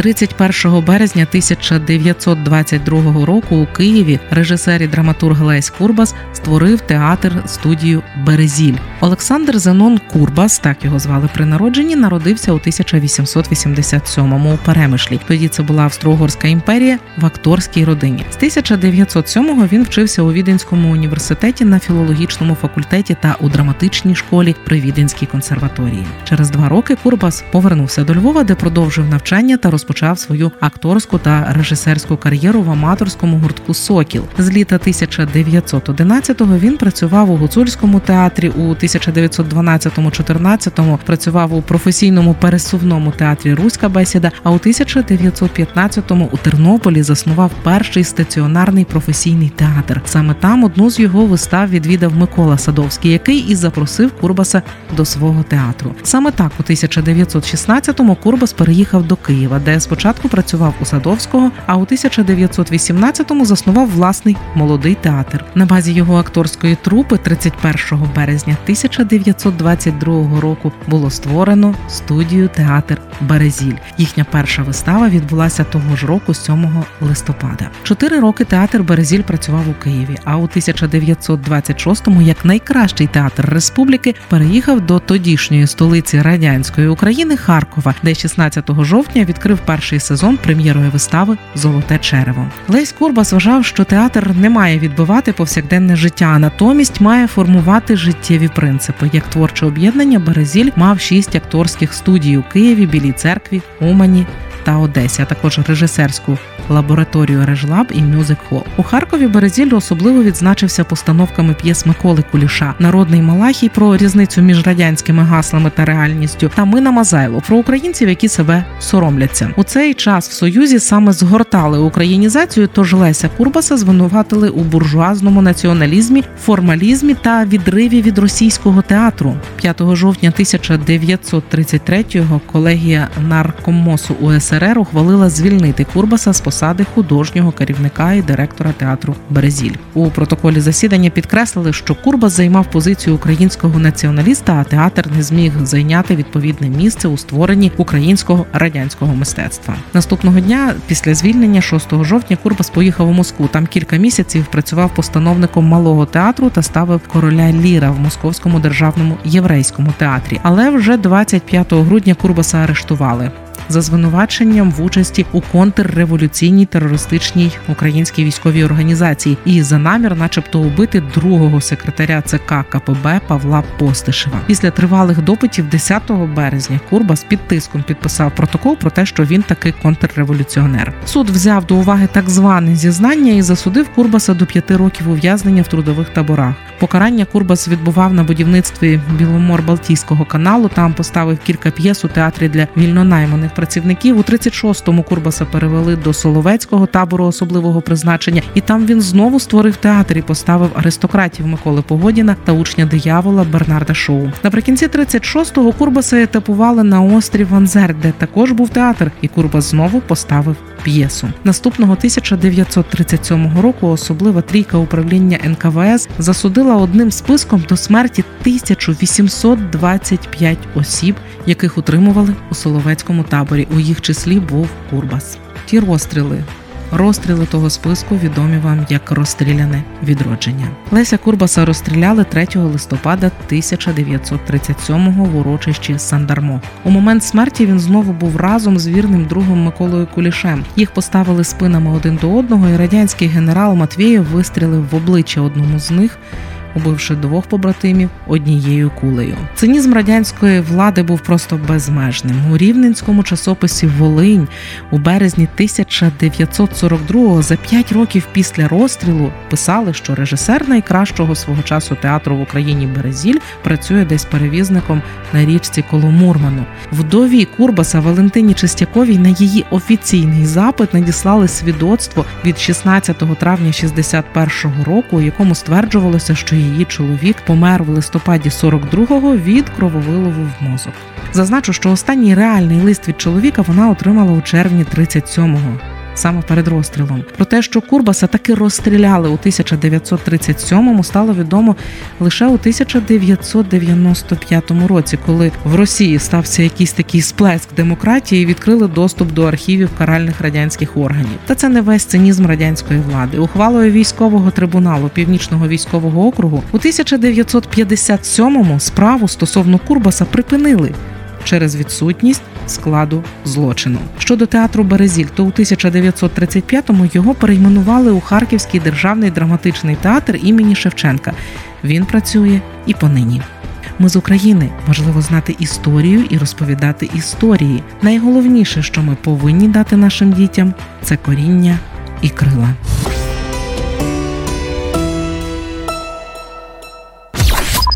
31 березня 1922 року у Києві режисер і драматург Лесь Курбас створив театр студію Березіль. Олександр Зенон Курбас, так його звали при народженні, народився у 1887-му у Перемишлі. Тоді це була Австро-Угорська імперія в акторській родині. З 1907-го він вчився у Віденському університеті на філологічному факультеті та у драматичній школі при Віденській консерваторії. Через два роки Курбас повернувся до Львова, де продовжив навчання та розпочав розпочав свою акторську та режисерську кар'єру в аматорському гуртку Сокіл. З літа 1911-го він працював у гуцульському театрі. У 1912-14 працював у професійному пересувному театрі Руська бесіда. А у 1915-му у Тернополі заснував перший стаціонарний професійний театр. Саме там одну з його вистав відвідав Микола Садовський, який і запросив Курбаса до свого театру. Саме так у 1916-му Курбас переїхав до Києва, де спочатку працював у Садовського, а у 1918-му заснував власний молодий театр. На базі його акторської трупи 31 березня 1922 року було створено студію театр Березіль. Їхня перша вистава відбулася того ж року, 7 листопада. Чотири роки театр Березіль працював у Києві. А у 1926-му, як найкращий театр республіки, переїхав до тодішньої столиці радянської України Харкова, де 16 жовтня відкрив перший сезон прем'єрої вистави Золоте черево. Лесь Курбас вважав, що театр не має відбивати повсякденне життя, а натомість має формувати життєві принципи. Як творче об'єднання Березіль мав шість акторських студій у Києві, Білій церкві, Умані та Одесі, а також режисерську лабораторію Режлаб і Мюзик Хол. У Харкові Березіль особливо відзначився постановками п'єс Миколи Куліша, народний Малахій про різницю між радянськими гаслами та реальністю, та Мина Мазайло про українців, які себе соромляться. У цей час в Союзі саме згортали українізацію, тож Леся Курбаса звинуватили у буржуазному націоналізмі, формалізмі та відриві від російського театру. 5 жовтня 1933-го колегія наркомосу УСРР ухвалила звільнити Курбаса з посади художнього керівника і директора театру Березіль. У протоколі засідання підкреслили, що Курбас займав позицію українського націоналіста, а театр не зміг зайняти відповідне місце у створенні українського радянського мистецтва. Наступного дня, після звільнення, 6 жовтня, Курбас поїхав у Москву. Там кілька місяців працював постановником малого театру та ставив короля Ліра в Московському державному єврейському театрі. Але вже 25 грудня Курбаса арештували за звинуваченням в участі у контрреволюційній терористичній українській військовій організації і за намір, начебто, убити другого секретаря ЦК КПБ Павла Постишева. Після тривалих допитів 10 березня Курбас під тиском підписав протокол про те, що він таки контрреволюціонер. Суд взяв до уваги так зване зізнання і засудив Курбаса до п'яти років ув'язнення в трудових таборах. Покарання Курбас відбував на будівництві Біломор-Балтійського каналу. Там поставив кілька п'єс у театрі для вільнонайманих працівників. У 36-му Курбаса перевели до Соловецького табору особливого призначення, і там він знову створив театр і поставив аристократів Миколи Погодіна та учня диявола Бернарда Шоу. Наприкінці 36-го Курбаса етапували на острів Ванзер, де також був театр, і Курбас знову поставив п'єсу. Наступного 1937 року особлива трійка управління НКВС засудила одним списком до смерті 1825 осіб, яких утримували у Соловецькому таборі. У їх числі був Курбас. Ті розстріли Розстріли того списку відомі вам як розстріляне відродження. Леся Курбаса розстріляли 3 листопада 1937-го в урочищі Сандармо. У момент смерті він знову був разом з вірним другом Миколою Кулішем. Їх поставили спинами один до одного, і радянський генерал Матвієв вистрілив в обличчя одному з них убивши двох побратимів однією кулею. Цинізм радянської влади був просто безмежним. У рівненському часописі Волинь у березні 1942-го, за п'ять років після розстрілу, писали, що режисер найкращого свого часу театру в Україні Березіль працює десь перевізником на річці Коломурману. Вдові Курбаса Валентині Чистяковій на її офіційний запит надіслали свідоцтво від 16 травня 61-го року, у якому стверджувалося, що її чоловік помер в листопаді 42-го від крововилову в мозок. Зазначу, що останній реальний лист від чоловіка вона отримала у червні 37-го. Саме перед розстрілом. Про те, що Курбаса таки розстріляли у 1937-му, стало відомо лише у 1995 році, коли в Росії стався якийсь такий сплеск демократії, і відкрили доступ до архівів каральних радянських органів. Та це не весь цинізм радянської влади. Ухвалою військового трибуналу Північного військового округу у 1957-му справу стосовно Курбаса припинили. Через відсутність складу злочину щодо театру Березіль, то у 1935-му його перейменували у Харківський державний драматичний театр імені Шевченка. Він працює і понині. Ми з України важливо знати історію і розповідати історії. Найголовніше, що ми повинні дати нашим дітям, це коріння і крила.